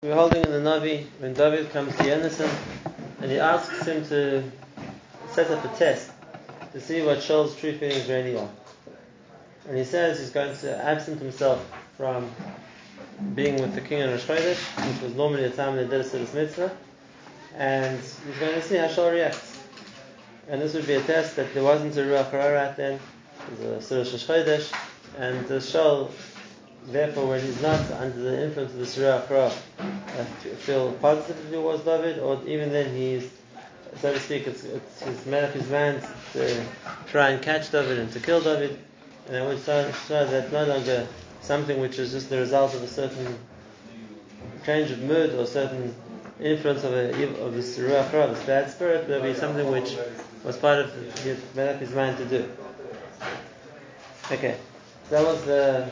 We're holding in the Navi when David comes to Yonasan and he asks him to set up a test to see what Shaul's true feelings really are. And he says he's going to absent himself from being with the king in Rosh Chodesh, which was normally the time they did a Siddur Mitzvah, and he's going to see how Shaul reacts. And this would be a test that there wasn't a Ruach Hararat then, it was a Siddur and the Shaul therefore, when he's not under the influence of the Surah Akra, uh, feel positively towards David, or even then he's, so to speak, it's, it's he's made up his mind to try and catch David and to kill David, and it would show that no longer something which is just the result of a certain change of mood or certain influence of, a, of the Surah Akra, this bad spirit, it would be something which was part of his made up his mind to do. Okay, that was the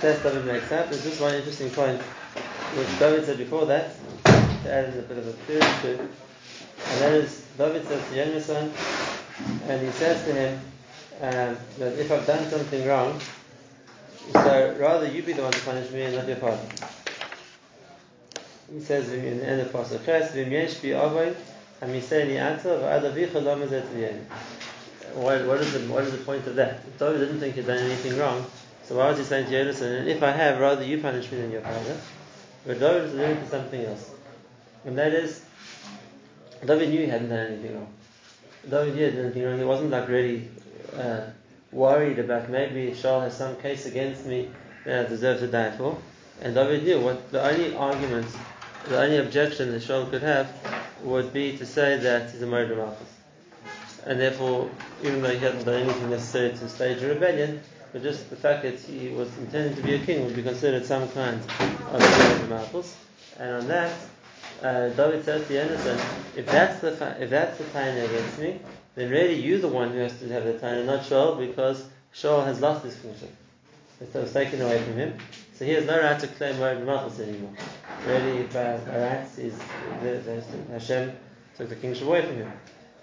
test David makes up. There's just one interesting point which David said before that, to add a bit of a theory to, and that is David says to Yonasan, and he says to him um, that if I've done something wrong, so rather you be the one to punish me and not your father. He says in the end of Pasuk Ches, "V'myesh bi avay hamisei ata v'adavicha lamazet What what is the what is the point of that? If David didn't think he'd done anything wrong, so why was he saying to Yonasan, and if I have, rather you punish me than your father? But David is alluding to something else. And that is, David knew he hadn't done anything wrong. David knew he hadn't done anything wrong. He wasn't like really uh, worried about maybe Shaul has some case against me that I deserve to die for. And David knew what the only argument, the only objection that Shaul could have would be to say that he's a murderer And therefore, even though he hadn't done anything necessary to stage a rebellion, but just the fact that he was intended to be a king would be considered some kind of Malchus. And on that, uh, David says to Yonasan, if that's the fa- if that's the tiny against me, then really you're the one who has to have the tiny, not Shaul, because Shaul has lost his kingship. It was taken away from him, so he has no right to claim Moed Malchus anymore. Really, if uh, right is the, the, Hashem took the kingship away from him.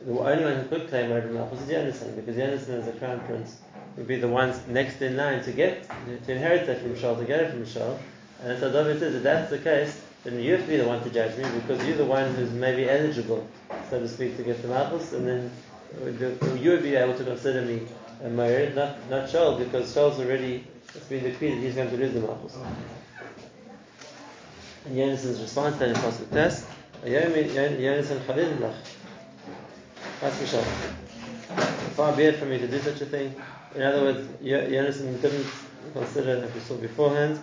The only one who could claim Moed Malchus is Yonasan, because Yonasan is the crown prince would be the ones next in line to get to inherit that from Shaul, to get it from Shaul. And so David says if that's the case, then you have to be the one to judge me because you're the one who's maybe eligible, so to speak, to get the Malchus, and then you would be able to consider me a married, not not Shaul, because Shaul's already it's been decreed that he's going to lose the Malchus. And Yonasan's response then in Pasuk Tes, Yonasan Chalilullah. That's the Shaul. Far be it from me to do such a thing. In other words, Yonasan didn't consider, like we saw beforehand,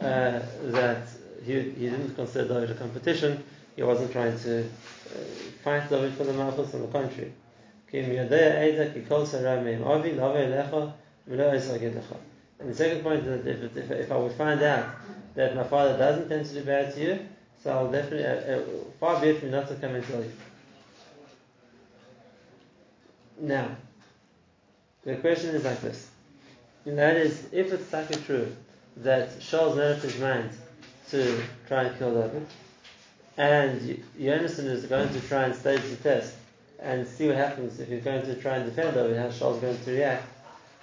uh, that he, he didn't consider David a competition. He wasn't trying to uh, fight David for the Malchus, on the contrary. And the second point is that if, if, if I would find out that my father does intend to do bad to you, so I'll definitely, uh, uh, far be it from me not to come and tell you. Now, the question is like this. And that is, if it's like true that Shaul's made up his mind to try and kill David, and Yonasan is going to try and stage the test and see what happens if he's going to try and defend David, how Shaul's going to react.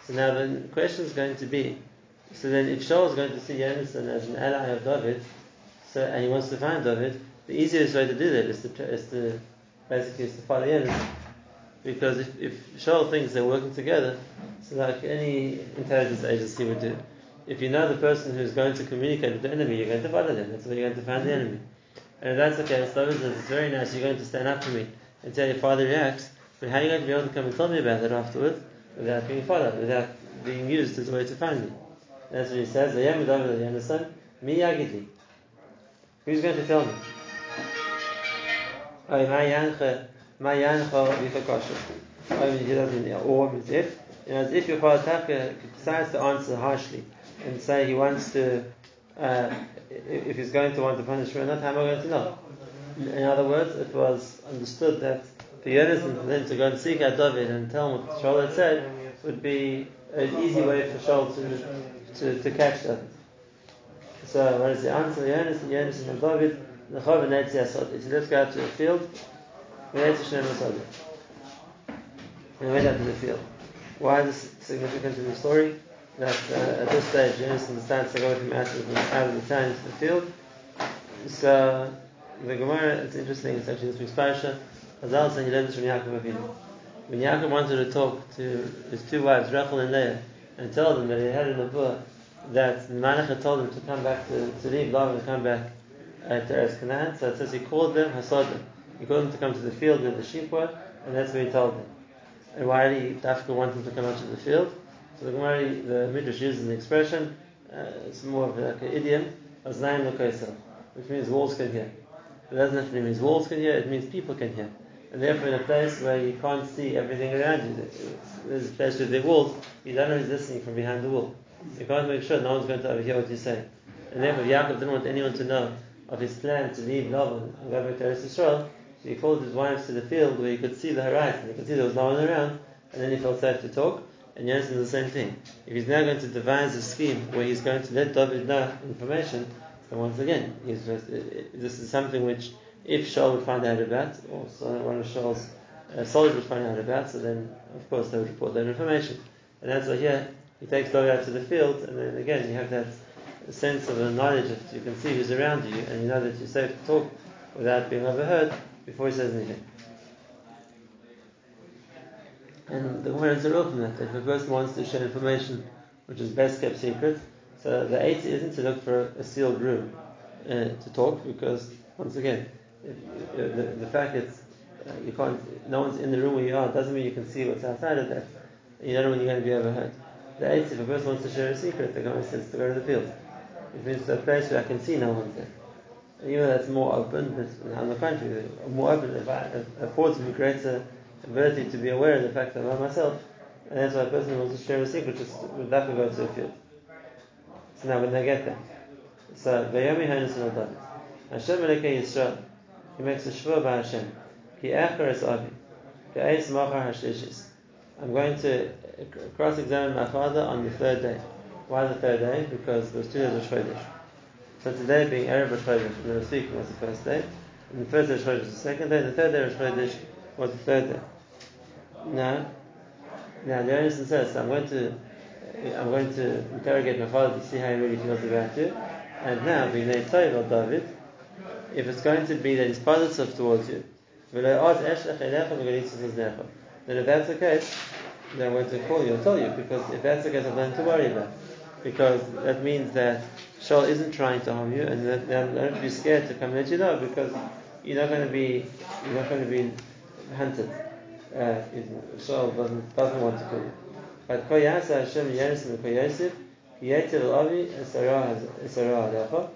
So now the question is going to be, so then if Shaul is going to see Yonasan as an ally of David, so and he wants to find David, the easiest way to do that is to, is to basically is to follow Yonasan. Because if, if Shaul thinks they're working together, so like any intelligence agency would do, if you know the person who's going to communicate with the enemy, you're going to follow them. That's where you're going to find the mm-hmm. enemy. And if that's the case, David says, it's very nice, you're going to stand up for me and tell your father reacts, but how are you going to be able to come and tell me about it afterwards without being followed, without being used as a way to find me? And that's what he says, I am you understand? Mi yagidli. Who's going to tell me? Oh, Mayancha v'chakasha. I mean, he doesn't, or means if. You know, as if Taka decides to answer harshly and say he wants to, uh, if he's going to want to punish for not, how am I going to know? In other words, it was understood that for Yonasan then to go and seek out David and tell him what Shaul had said would be an easy way for Shaul to, to, to catch that. So what is the answer? Yonasan, Yonasan and David, the Chav and Let's go out to the field had to Masada. And went out to the field. Why is this significant in the story? That uh, at this stage, Yonasan decides to go with him out of the, out of the town to the field. So the Gemara, it's interesting. It's actually this week's parasha. Chazal said he learned this from Yaakov Avinu. When Yaakov wanted to talk to his two wives, Rachel and Leah, and tell them that he had a nevuah that Malach had told him to come back to, to leave Lavan and come back uh, to Eretz Canaan. So it says he called them Hasadim. He called him to come to the field where the sheep were, and that's where he told them. And why did he Dafka want him to come out to the field? So the Gemara, the Midrash uses an expression, uh, it's more of like an idiom, which means walls can hear. It doesn't necessarily mean walls can hear, it means people can hear. And therefore, in a place where you can't see everything around you, there's a place with the walls, you don't know who's listening from behind the wall. You can't make sure no one's going to overhear what you say. And therefore, Yaakov didn't want anyone to know of his plan to leave Lavan and go back to Eretz Yisrael. He called his wives to the field where he could see the horizon. He could see there was no one around, and then he felt safe to talk. And Yonatan is the same thing. If he's now going to devise a scheme where he's going to let David know information, then once again, just, this is something which, if Shaul would find out about, or one of Shaul's uh, soldiers would find out about, so then of course they would report that information. And that's why here he takes David out to the field, and then again you have that sense of a knowledge that you can see who's around you, and you know that you're safe to talk without being overheard before he says anything. And the Gemara is from that. If a person wants to share information which is best kept secret, so the eight isn't to look for a, sealed room uh, to talk, because once again, if, if, the, the, fact that uh, you can't, no one's in the room where you are doesn't mean you can see what's outside of that. You don't know when you're going to be overheard. The eight, if a person wants to share a secret, the Gemara says to go to the field. It means to a place where I can see no one's there. Even that's more open, on the contrary, more open affords me greater ability to be aware of the fact that I'm myself, and that's why a person wants to share a secret, just have to go to a field. So now when they get there, so Vayomi Hainus and David, Hashem Elokei Yisrael, he makes a shvur by Hashem, Ki Echer Es Avi, Ki Eis Machar Hashlishis. I'm going to cross-examine my father on the third day. Why the third day? Because there was two days of Chodesh. So today being Erev Rosh Chodesh, week was the first day, and the first day of Chodesh was the second day, the third day of Chodesh was the third day. Now, now the Yonason says, so I'm going to, I'm going to interrogate my father to see how he really feels about you. And now, being a of David, if it's going to be that he's positive towards you, then if that's the case, then I'm going to call you and tell you, because if that's the case, I've nothing to worry about. Because that means that Shaul isn't trying to harm you, and that, don't be scared to come let you know, because you're not going to be, you're not going to be hunted uh, doesn't, doesn't want to kill you. But Koyasa Hashem Yerusim and Koyosif, Yeter Avi Esarah.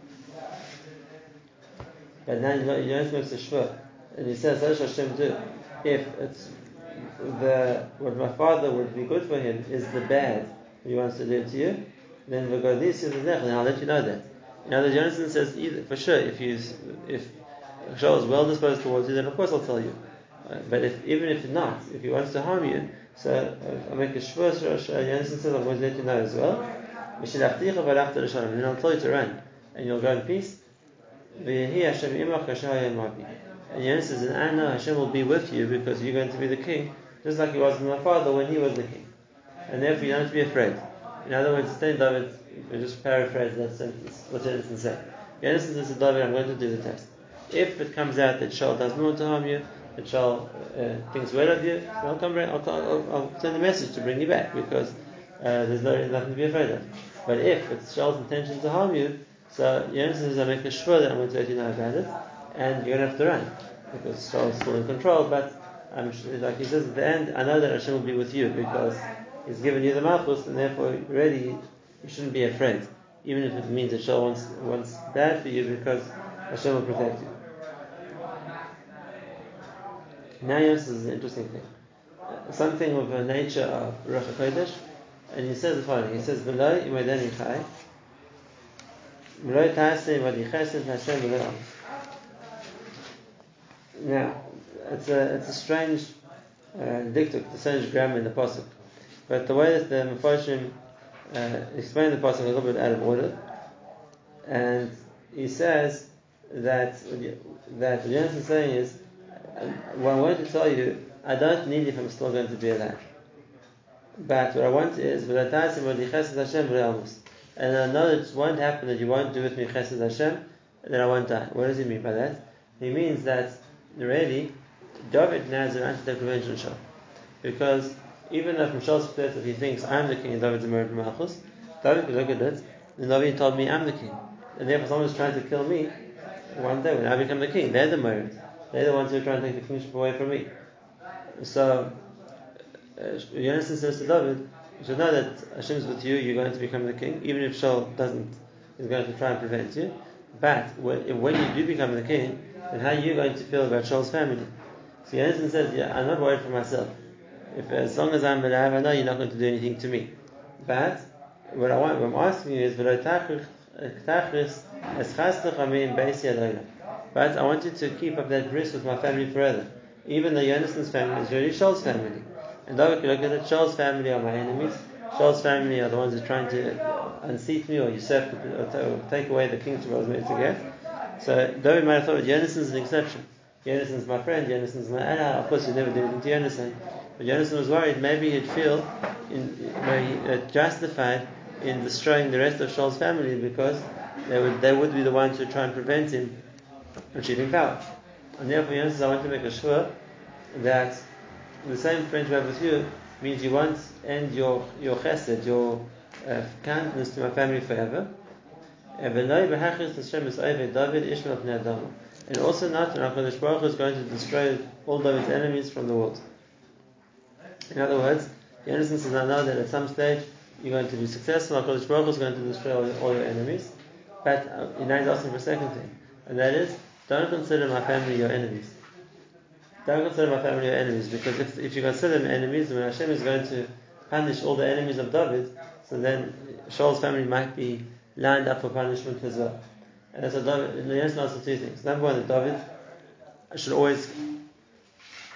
But now Yerusim makes a shvur, and he says, "What Hashem do? If it's the what my father would be good for him is the bad he wants to do to you, then Vagodis is the then I'll let you know that." Now the Jonathan says either for sure if you if Shaul is well disposed towards you, then of course I'll tell you. But if, even if not, if he wants to harm you, so uh, I make a shvur, Jensen says, I'm going to let you know as well. And then I'll tell you to run, and you'll go in peace. And Yonah says, and I know Hashem will be with you because you're going to be the king, just like he was with my father when he was the king. And therefore you don't have to be afraid. In other words, then David, we just paraphrase that sentence, what Jonathan said. Yonah says to David, I'm going to do the test. If it comes out that Shaul does not want to harm you, that Shaul uh, thinks well of you, I'll come I'll, I'll, I'll, send a message to bring you back because uh, there's no, nothing to be afraid of. But if it's Shaul's intention to harm you, so Yonah says, I make a shvur that I'm going to let you know about it, and you're going to have to run because Shaul's still in control. But I'm sure, like he says at the end, I know that Hashem will be with you because He's given you the malchus, and therefore, really, you shouldn't be afraid, even if it means that wants, wants bad for you because Hashem will protect you. Nayos is an interesting thing. Something of the nature of Ruach HaKodesh, and he says the following, he says, V'loi imadeni chai, v'loi ta'aseh v'adichesed Hashem v'loi Now, it's a, it's a strange uh, dikduk, the strange grammar in the Pasuk. But the way that the Meforshim uh, explain the Pasuk a little bit out of order, and he says that, that Jonas is saying is, what I want to tell you, I don't need if I'm still going to be alive. But what I want is, and I know it won't happen that you won't do with me chesed Hashem then I won't die. What does he mean by that? He means that really, David now has an anti on Shaul. Because even if from Shaul's perspective he thinks I'm the king and David's a Merid Malchus, David could look at it, the Navi told me I'm the king. And therefore someone's trying to kill me, one day when I become the king, they're the Merid. They're the ones who are trying to take the kingship away from me. So, uh, says to David, you should know that Hashem's with you, you're going to become the king, even if Shaul doesn't, is going to try and prevent you. But when you do become the king, then how are you going to feel about Shaul's family? So Yonasan says, yeah, I'm not worried for myself. If as long as I'm I know you're not going to do anything to me. But what I want, what I'm asking you is, but I want you to keep up that bris with my family forever. Even though Yonasan's family is really Shaul's family. And David could look at it, Shaul's family are my enemies. Shaul's family are the ones who are trying to unseat me or usurp or take away the kingship I was meant to get. So David might have thought Yonasan's an exception. Yonasan's my friend, Yonasan's my ally. Of course, you never do anything to Yonasan. But Yonasan was worried maybe he'd feel in, uh, justified in destroying the rest of Shaul's family because they would, they would be the ones who try and prevent him from achieving power. And therefore, Yonasan, I want to make a sure that the same friendship I have with you means you won't end your, your chesed, your uh, kindness to my family forever. And also not when HaKadosh is going to destroy all of David's enemies from the world. In other words, the innocence is know that at some stage you're going to be successful, HaKadosh Baruch is going to destroy all, all your enemies. But uh, now he's asking for a second thing, and that is, don't consider my family your enemies. Don't consider my family your enemies, because if, if you consider them enemies, when Hashem is going to punish all the enemies of David, so then Shaul's family might be lined up for punishment as well. And what David, the answer answers two things. Number one, that David should always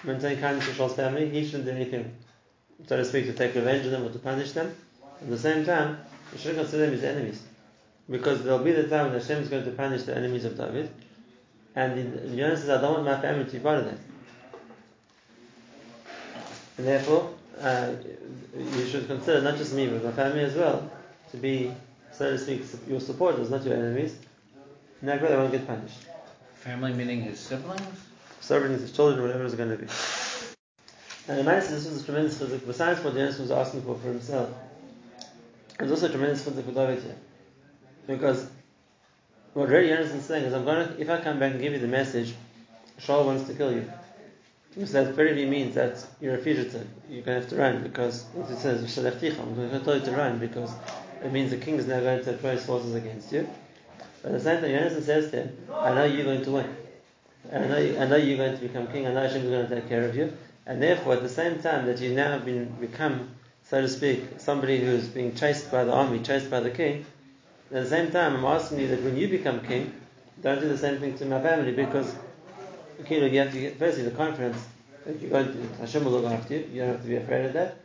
maintain kindness to Shaul's family. He shouldn't do anything, so to speak, to take revenge on them or to punish them. At the same time, you shouldn't consider them his enemies. Because there'll be the time when Hashem is going to punish the enemies of David. And Jonas says, I don't want my family to be part of that. And therefore, uh, you should consider not just me, but my family as well, to be, so to speak, your supporters, not your enemies. And that way they won't get punished. Family meaning his siblings? Siblings, his children, whatever it's going to be. And the says this was a tremendous chizuk, besides what Jonas was asking for for himself. It was also a tremendous chizuk for David here. Because what really Jonas is saying is, I'm to, if I come back and give you the message, Shaul wants to kill you. Because that very means that you're a fugitive. You're going to have to run because it says, I'm going to tell you to run because it means the king is now going to his forces against you. But at the same time, Yonasan says to him, I know you're going to win. I know, you, I know you're going to become king. I know Hashem is going to take care of you. And therefore, at the same time that you now have been, become, so to speak, somebody who's being chased by the army, chased by the king, at the same time, I'm asking you that when you become king, don't do the same thing to my family because okay, you have to get firstly the confidence that you're going to Hashem will look after you. You don't have to be afraid of that.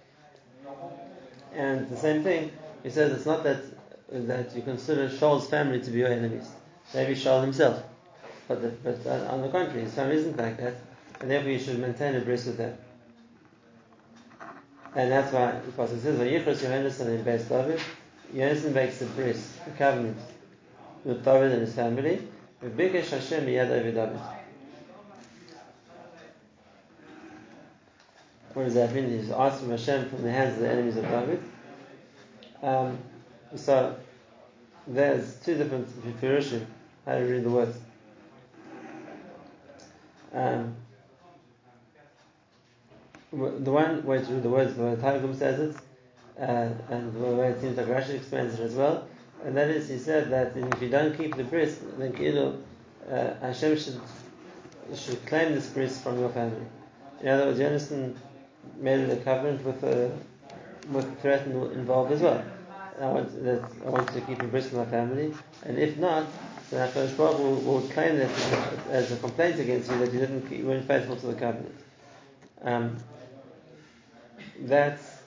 And the same thing, he says it's not that that you consider Shaul's family to be your enemies. Maybe Shaul himself, but the, but on the contrary, his family isn't like that, and therefore you should maintain a bris with them. And that's why the Pasuk says, "Vayichos Yohanan in Beis David." Yonasan makes a bris, a covenant with David and his family. V'bikesh Hashem miyad David. What does that mean? He's asked from Hashem from the hands of the enemies of David. Um, so there's two different Pirushim how to read the words. Um, the one way to read the words, the Targum says it, uh, and the way it seems like Rashi explains it as well, and that is, he said that if you don't keep the bris, then Kilu, uh, Hashem should, should claim this bris from your family. In other words, understand, made a covenant with a, with threat involved as well. I want that I want to keep a bris with my family, and if not, then Hakadosh Baruch will, will claim that as a complaint against you that you didn't you weren't faithful to the covenant. Um, that's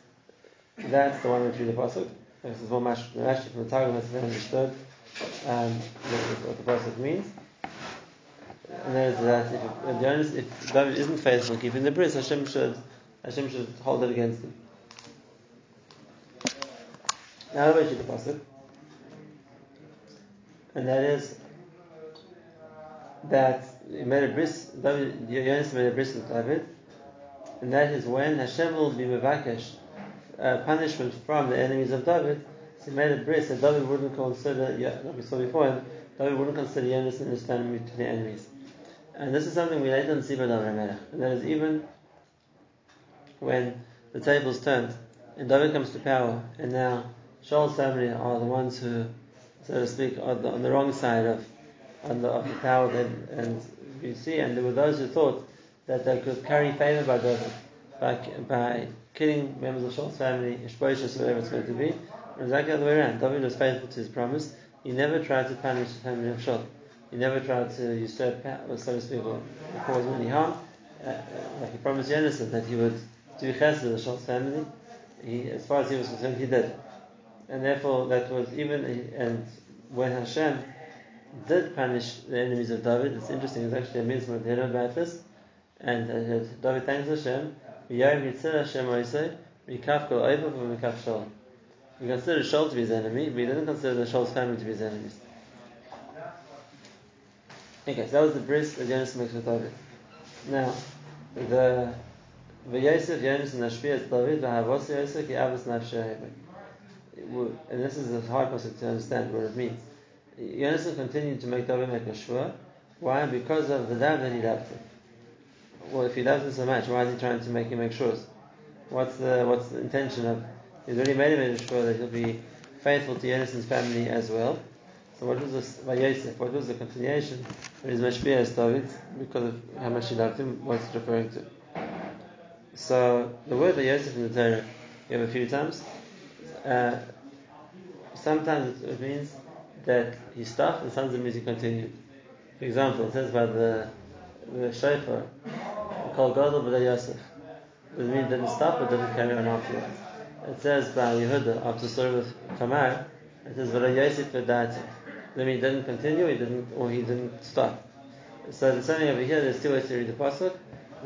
that's the one which read the pasuk. This is what Rashi from the Targum has understood um, what, the pasuk means. And that is that if, if David isn't faithful keeping the bris, Hashem should Hashem should hold it against him. Now read the pasuk, and that is that he made a bris, David, Yonis made a bris with David, and that is when Hashem will be mevakesh, uh, punishment from the enemies of David. So he made a bris that David wouldn't consider, yeah, like we saw before David wouldn't consider Yonis and his family the enemies. And this is something we later see by David Melech. And that is even when the tables turned and David comes to power, and now Shaul's family are the ones who, so to speak, are the, on the wrong side of, on the, of the power. That, and you see, and there were those who thought that they could carry favor by David by, by killing members of Shaul's family, Ishbosheth, whatever it's going to be. And exactly the other way around. David was faithful to his promise. He never tried to punish the family of Shaul. He never tried to usurp power, so to speak, or cause any harm. Uh, like he promised Jonathan that he would do chesed with the Shaul's family he, as far as he was concerned, he did. And therefore, that was even, and when Hashem did punish the enemies of David, it's interesting, it's actually a mitzvah about this, and uh, David thanks Hashem, we consider Shaul to be his enemy, but he didn't consider the Shaul's family to be his enemies. Okay, so that was the bris that Jonas makes with David. Now, the V'yosef Yonis Nashpiyas David v'havos Yosef ki avos nafshe And this is a hard passage to understand what it means. Yonis continued to make David make a shvur. Why? Because of the love that he loved him. Well, if he loves him so much, why is he trying to make him make shvurs? What's the what's the intention of? He's already made him a shvur that he'll be faithful to Yonis's family as well. So what was this by Yosef? What was the continuation of his mashpiyas David because of how much he loved him? What's it referring to? So the word that Yosef in the Torah you have a few times. Uh, sometimes it means that he stopped, and sometimes it means he continued. For example, it says by the the shofar Gadol b'day Yosef. It means didn't stop, but didn't carry on afterwards. It says by Yehuda after the story with Tamar, it says v'day Yosef v'dati. That means he didn't continue, he didn't, or he didn't stop. So the something over here. There's two ways to read the pasuk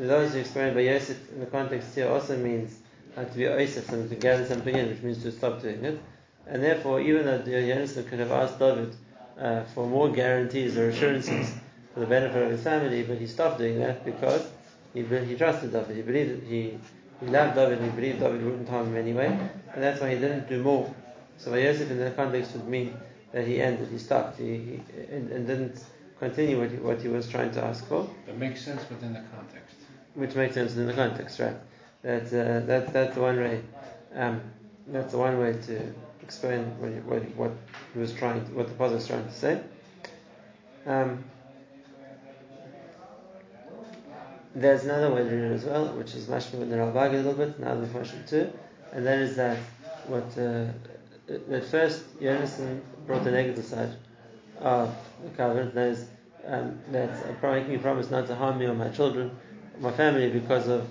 those who explain by Yosef in the context here also means uh, to be Yosef and to gather something in, which means to stop doing it. And therefore, even though Yosef could have asked David uh, for more guarantees or assurances for the benefit of his family, but he stopped doing that because he, he trusted David. He believed he, he loved David and he believed David wouldn't harm him anyway, and that's why he didn't do more. So Yosef in that context would mean that he ended, he stopped, he, he and, and, didn't continue what he, what he was trying to ask for. That makes sense within the context which makes sense in the context, right? That uh, that that's the one way. Um, that's the one way to explain what he, what, what he was trying, to, what the puzzle was trying to say. Um, there's another read it as well, which is mashma in the Ralbag a little bit, now Mefashim too, and that is that what uh, at first Yonason brought the negative side of the covenant, that is um, that making a promise not to harm me or my children, my family because of,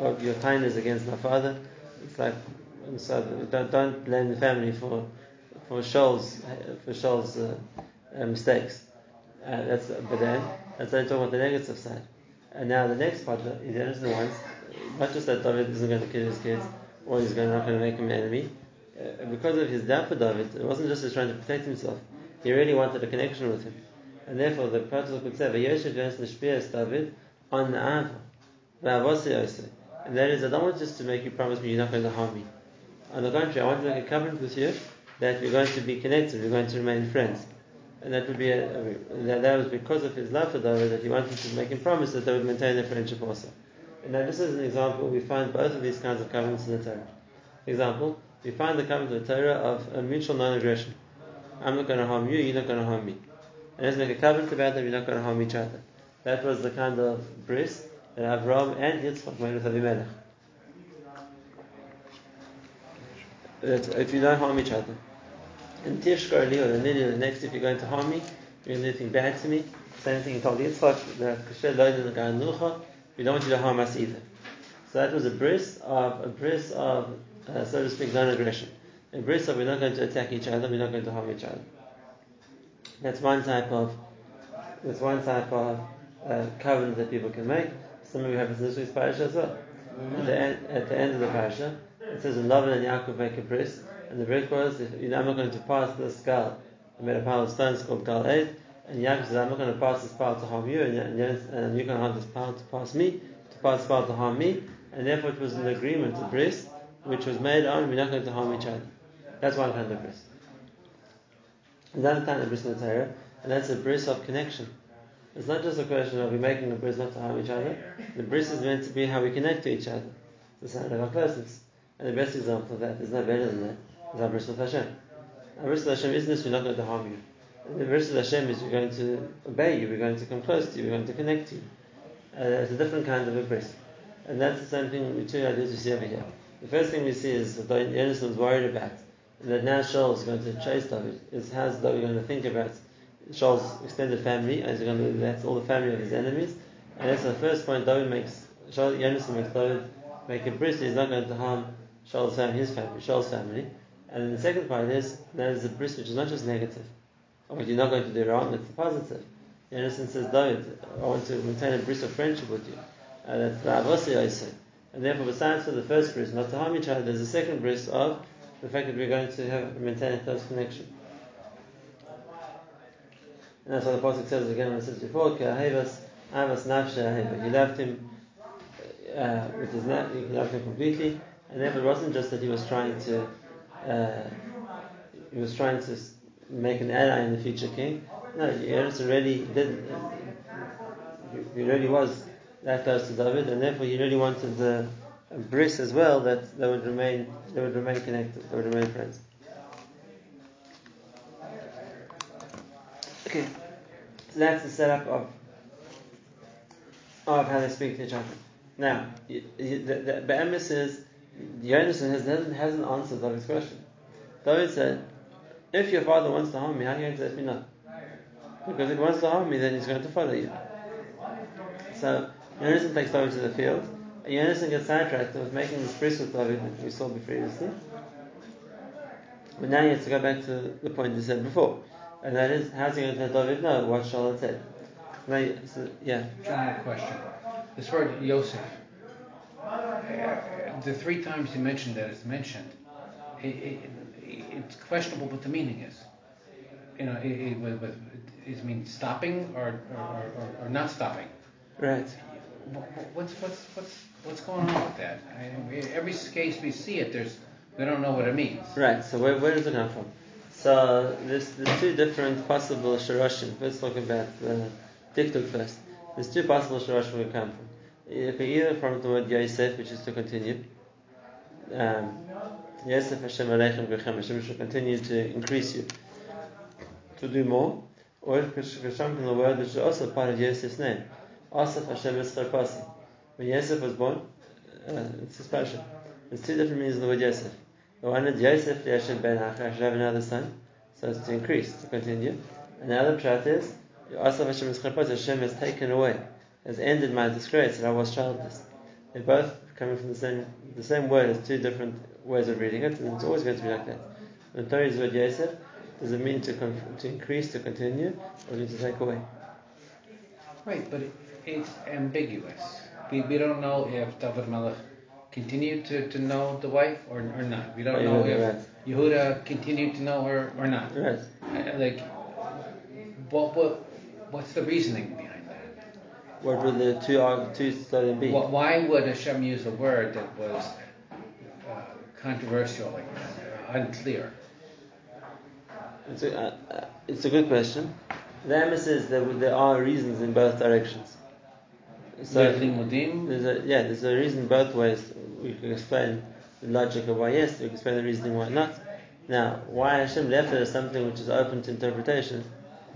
of your kindness against my father. It's like, so don't, don't blame the family for for Shaul's for Shaul's uh, uh, mistakes. Uh, that's but then that's why I talk about the negative side. And now the next part is the ones, not just that David isn't going to kill his kids or he's going, not going to make him an enemy. Uh, because of his doubt for David, it wasn't just he's trying to protect himself. He really wanted a connection with him. And therefore the Prophet could say, David on the Av. And that is, I don't want just to make you promise me you're not going to harm me. On the contrary, I want to make a covenant with you that we're going to be connected, we're going to remain friends. And that would be that, that was because of his love for David that he wanted to make him promise that they would maintain their friendship also. And now this is an example, we find both of these kinds of covenants in the Torah. Example, we find the covenant in the Torah of a mutual non-aggression. I'm not going to harm you, you're not going to harm me. And let's make a covenant about that we're not going to harm each other. That was the kind of bris that Avraham and Yitzchak made with Avimelech. That if you don't harm each other. And Tishkar Li, or the next, if you're going to harm me, you're going to do anything bad to me, same thing he told Yitzchak, that and we don't want you to harm us either. So that was a bris of, a bris of, uh, so to speak, non-aggression. A bris of we're not going to attack each other, we're not going to harm each other. That's one type of, that's one type of uh, covenant that people can make. Some we have in this week's parasha as well. At the, end, at the end of the parasha, it says, "And Lavan and Yaakov make a bris," and the bris was, you know, "I'm not going to pass this gal." I made a pile of stones called Gal And Yaakov says, I'm not going to pass this power to harm you, and, and, and you're going to have this power to pass me, to pass this power to harm me, and therefore it was an agreement, a bris, which was made on, we're not going to harm each other. That's one kind of bris. Another kind of bris in the Torah, and that's a bris of connection. It's not just a question of we making a bris not to harm each other. The bris is meant to be how we connect to each other. The sign of our closeness. And the best example of that is no better than that. Is our bris with Hashem. Our bris with Hashem isn't this we're not going to harm you. And the bris Hashem is we're going to obey you, we're going to come close to you, we're going to connect to you. Uh, it's a different kind of a bris. And that's the same thing with two ideas we see over here. The first thing we see is that Yonasan was worried about, and that now Shaul is going to chase David, is how's David going to think about Shaul's extended family, and going to that's all the family of his enemies. And that's the first point David makes, Shaul, Yonasan makes David make a bris, he's not going to harm Shaul's family, his family, Shaul's family. And the second part is, that is a bris which is not just negative. What you're not going to do wrong, it's positive. Yonasan says, David, I want to maintain a bris of friendship with you. And that's the Avossi I say. And therefore, besides for the first bris, not to harm each other, there's a second bris of the fact that we're going to have maintain a close connection. And that's what the Pasuk says again when it says before, Avas Nafsha He loved him uh, with his net, he loved him completely, and therefore it wasn't just that he was trying to uh, he was trying to make an ally in the future king. No, he already did. He really was that close to David, and therefore he really wanted the bris as well that they would remain they would remain connected, they would remain friends. Okay, so that's the setup of of how they speak to each other. Now, the, the, the emes is Yonasan has, hasn't, hasn't answered David's question. David said, "If your father wants to harm me, how are you going to let me know? Because if he wants to harm me, then he's going to follow you." So Yonasan takes David to the field. And Yonasan gets sidetracked with making this bris with David, we saw previously. But now he has to go back to the point he said before. And that is, how's he going to let David know what Shaul said? Now, so, yeah. John, a question. This word Yosef, the three times you mentioned that it's mentioned, it, it, it's questionable what the meaning is. You know, it, it, with, with, it means stopping or, or, or, or not stopping. Right. What's what's what's what's going on with that? I every case we see it, there's we don't know what it means. Right. So where, where does it come from? So there's, there's two different possible shorashim. Let's talk about the dikduk first. There's two possible shorashim we come from. If either from the word Yosef, which is to continue. Um, Yosef Hashem Aleichem Gechem Hashem should continue to increase you, to do more. Or it could from the word which is also part of Yosef's name. Asaf Hashem Yitzchak Pasi. When Yosef was born, uh, it's his passion. There's two different meanings of the word Yosef. The one is Yosef Hashem Ben Achar, should have another son, so it's to increase, to continue. And the other pshat is Asaf Hashem Yitzchak Pasi, Hashem has taken away, has ended my disgrace that I was childless. They're both coming from the same the same word as two different ways of reading it, and it's always going to be like that. When the Torah is word Yosef, does it mean to, to increase, to continue, or does it mean to take away? Right, but it, it's ambiguous. We, we don't know if David Melech continued to, to know the wife or, or not. We don't know if right. Yehuda continued to know her or not. Right. Like, what, what what's the reasoning What would the two two studying be? Why would Hashem use a word that was uh, controversial like that, unclear? It's a, uh, uh, it's a good question. The emes is that there are reasons in both directions. So There's a yeah, there's a reason both ways. We can explain the logic of why yes, we can explain the reasoning why not. Now, why Hashem left it as something which is open to interpretation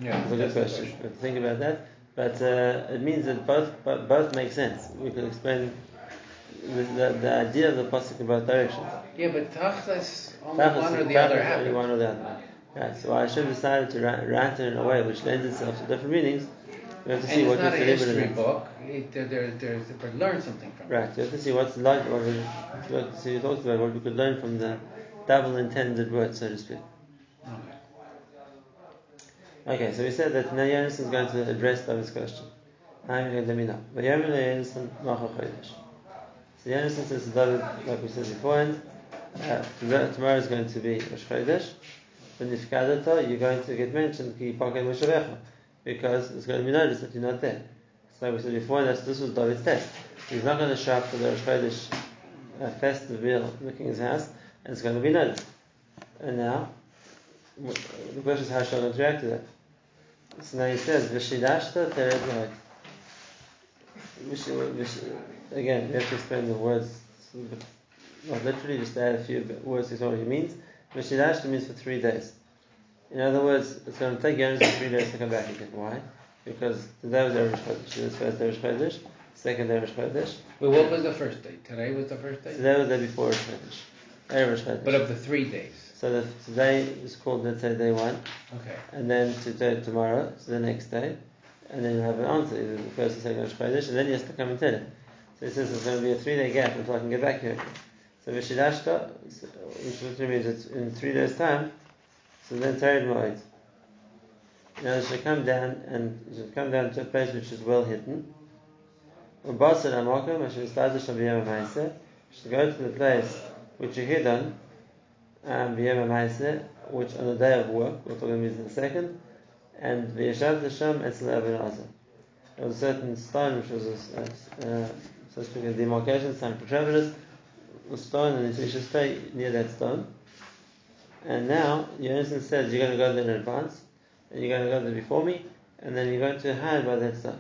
Yeah, is a good question. To think about that. But uh, it means that both both make sense. We can explain the, the, idea of the pasuk in both directions. Yeah, but tachlis only Tachlis- one or the other only happened. one or the other. Right, so Hashem decided to write it in a way which lends itself to different meanings. We have to see And what it's not a we deliver in it. book. It, there, there, there's, we learn something from it. Right, you have to see what's like, what we, what, so you talked about what we could learn from the double intended word, so to speak. Okay. So we said that now Yonasan is going to address David's question. To let me know? But Yonasan Macha Chodesh. So Yonasan says to David, like we said beforehand, uh, tomorrow is going to be Rosh Chodesh. When Nifkadata, you're going to get mentioned, Ki Pakel Moshevecha. because it's going to be noticed that you're not there. So like we said before, that's, this was David's test. He's not going to show up for the Rosh Chodesh uh, festive meal in the king's house, and it's going to be noticed. And now, the question is how shall I react to that? So now he says, Vishidashta tered Again, we have to explain the words, not literally, just add a few words to what he means. Vishidashta means for three days. In other words, it's going to take for three days to come back again. Why? Because today was Erev Chodesh, this first Erev Chodesh, second Erev Chodesh. Well, what was the first day? Today was the first day? Today was the day before Chodesh. Erev Chodesh. But of the three days. So the, today is called, let's say, day one. Okay. And then today, tomorrow, so the next day. And then you have an answer, either the first or second Rosh Chodesh, and then he has to come and tell it. So he says there's going to be a three day gap until I can get back here. So Vishidashta, which literally means it's in three days' time, so then Tered Moed. Now it should come down and it should come down to a place which is well hidden. Ubasar Amakom, I should start the Shabiyam Maise. should go to the place which you hid on, um, Maise, which on the day of work, we're talking about the second, and V'yashav Hashem Etzel Azar. There was a certain stone which was a, a, a so a demarcation sign for travelers, a stone, and you should stay near that stone. And now, Yonasan says you're going to go there in advance, and you're going to go there before me, and then you're going to hide by that stone.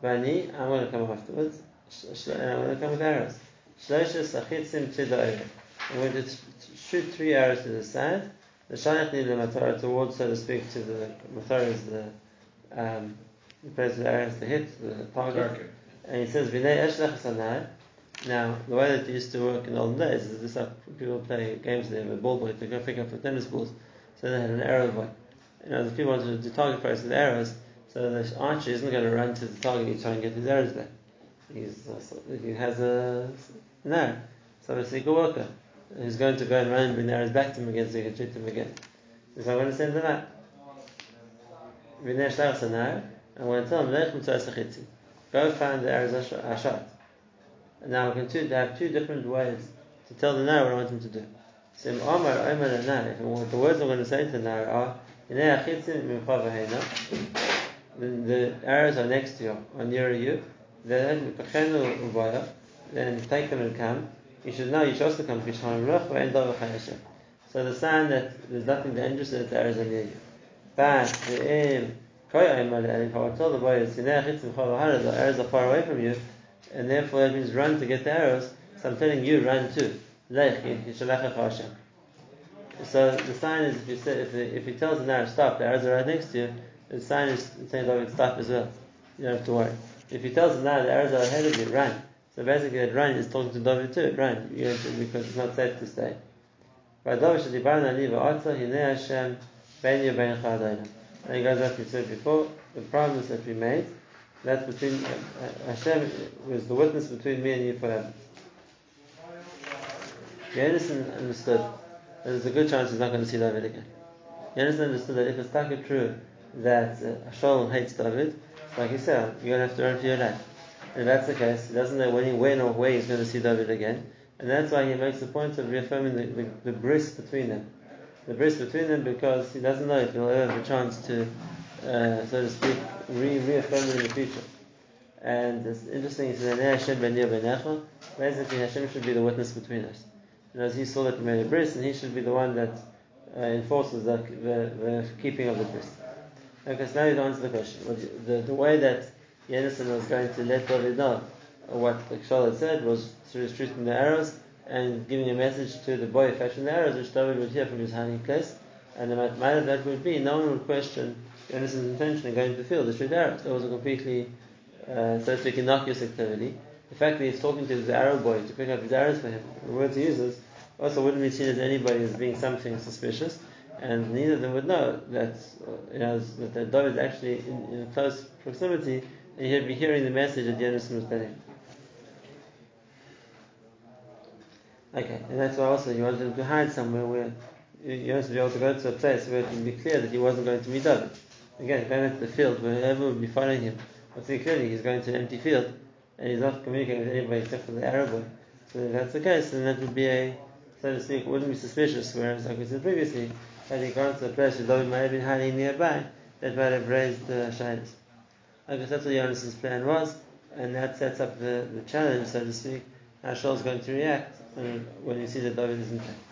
Bani, I'm going to come afterwards, and I'm going to come with arrows. Shlosha sachitzim tidoire. I'm going to shoot three arrows to the side. The shalach need the matara towards, so to speak, to the matara is the um, the place where the arrows to hit the target. And he says, "V'nei eshlech sanai." Now, the way that it used to work in the olden days is this: people play games, they have a ball boy to go pick up the tennis balls, so they had an arrow boy. You know, the people wanted to target practice with arrows, so the archer isn't going to run to the target each time and get his arrows back. He's, uh, he has a no, so it's a secret worker who's going to go and run and bring the arrows back to him again so he can shoot them again. So I'm going to send them out. I'm going to tell him. Go find the arrows I shot. And now we can two, have two different ways to tell the Nara what I want him to do. So if the words I'm going to say to the Nara are, the arrows are next to you, are near you, then then take them and come. You should know you should also come So the sign that there's nothing dangerous that the arrows are near you. But I tell the boy the arrows are far away from you, and therefore that means run to get the arrows. So I'm telling you, run too. So the sign is if you say, if, if he tells the arrow stop, the arrows are right next to you. The sign is saying David stop as well. You don't have to worry. If he tells the arrow the arrows are ahead of you, run. So basically, run is talking to David too. To, because it's not safe to stay. And he goes to what said before, the promise that we made that's between uh, Hashem was the witness between me and you forever. Yonasan understood that there's a good chance he's not going to see David again. Yonasan understood that if it's taka true that uh, Shalom hates David, like he said, you're going to have to run for your life. And if that's the case, he doesn't know when, he, when or where he's going to see David again. And that's why he makes the point of reaffirming the, the, the bris between them. The bris between them because he doesn't know if he'll ever have a chance to uh, so to speak, re- reaffirm it in the future. And it's interesting, he says, Basically, Hashem should be the witness between us. And as he saw that we made a bris, and he should be the one that uh, enforces the, the, the, keeping of the bris. Okay, so now you answer the question. The, the way that Yonasan was going to let David know what the Kshal said was through shooting the arrows and giving a message to the boy fetching the arrows, which David would hear from his hiding place. And the matter that would be, no one would question Yonasan's intention in going to the field to shoot arrows. That was a completely, uh, so to speak, innocuous activity. The fact that he's talking to the arrow boy to pick up his arrows for him, the words he uses, also wouldn't be seen as anybody as being something suspicious, and neither of them would know that uh, you know, that dove is actually in, in close proximity, and he'd be hearing the message that Yonasan was telling. Okay, and that's why also he wanted him to hide somewhere where he wanted to be able to go to a place where it would be clear that he wasn't going to meet David. Again, going into the field, wherever would be following him, he clearly he's going to an empty field, and he's not communicating with anybody except for the Arab boy. So if that's the case, then that would be a, so to speak, wouldn't be suspicious. Whereas, like we said previously, had he gone to a place where David might have been hiding nearby, that might have raised the shyness. I guess that's what Jonas's plan was, and that sets up the, the challenge, so to speak, how Shaul's going to react when, when he sees that David isn't there.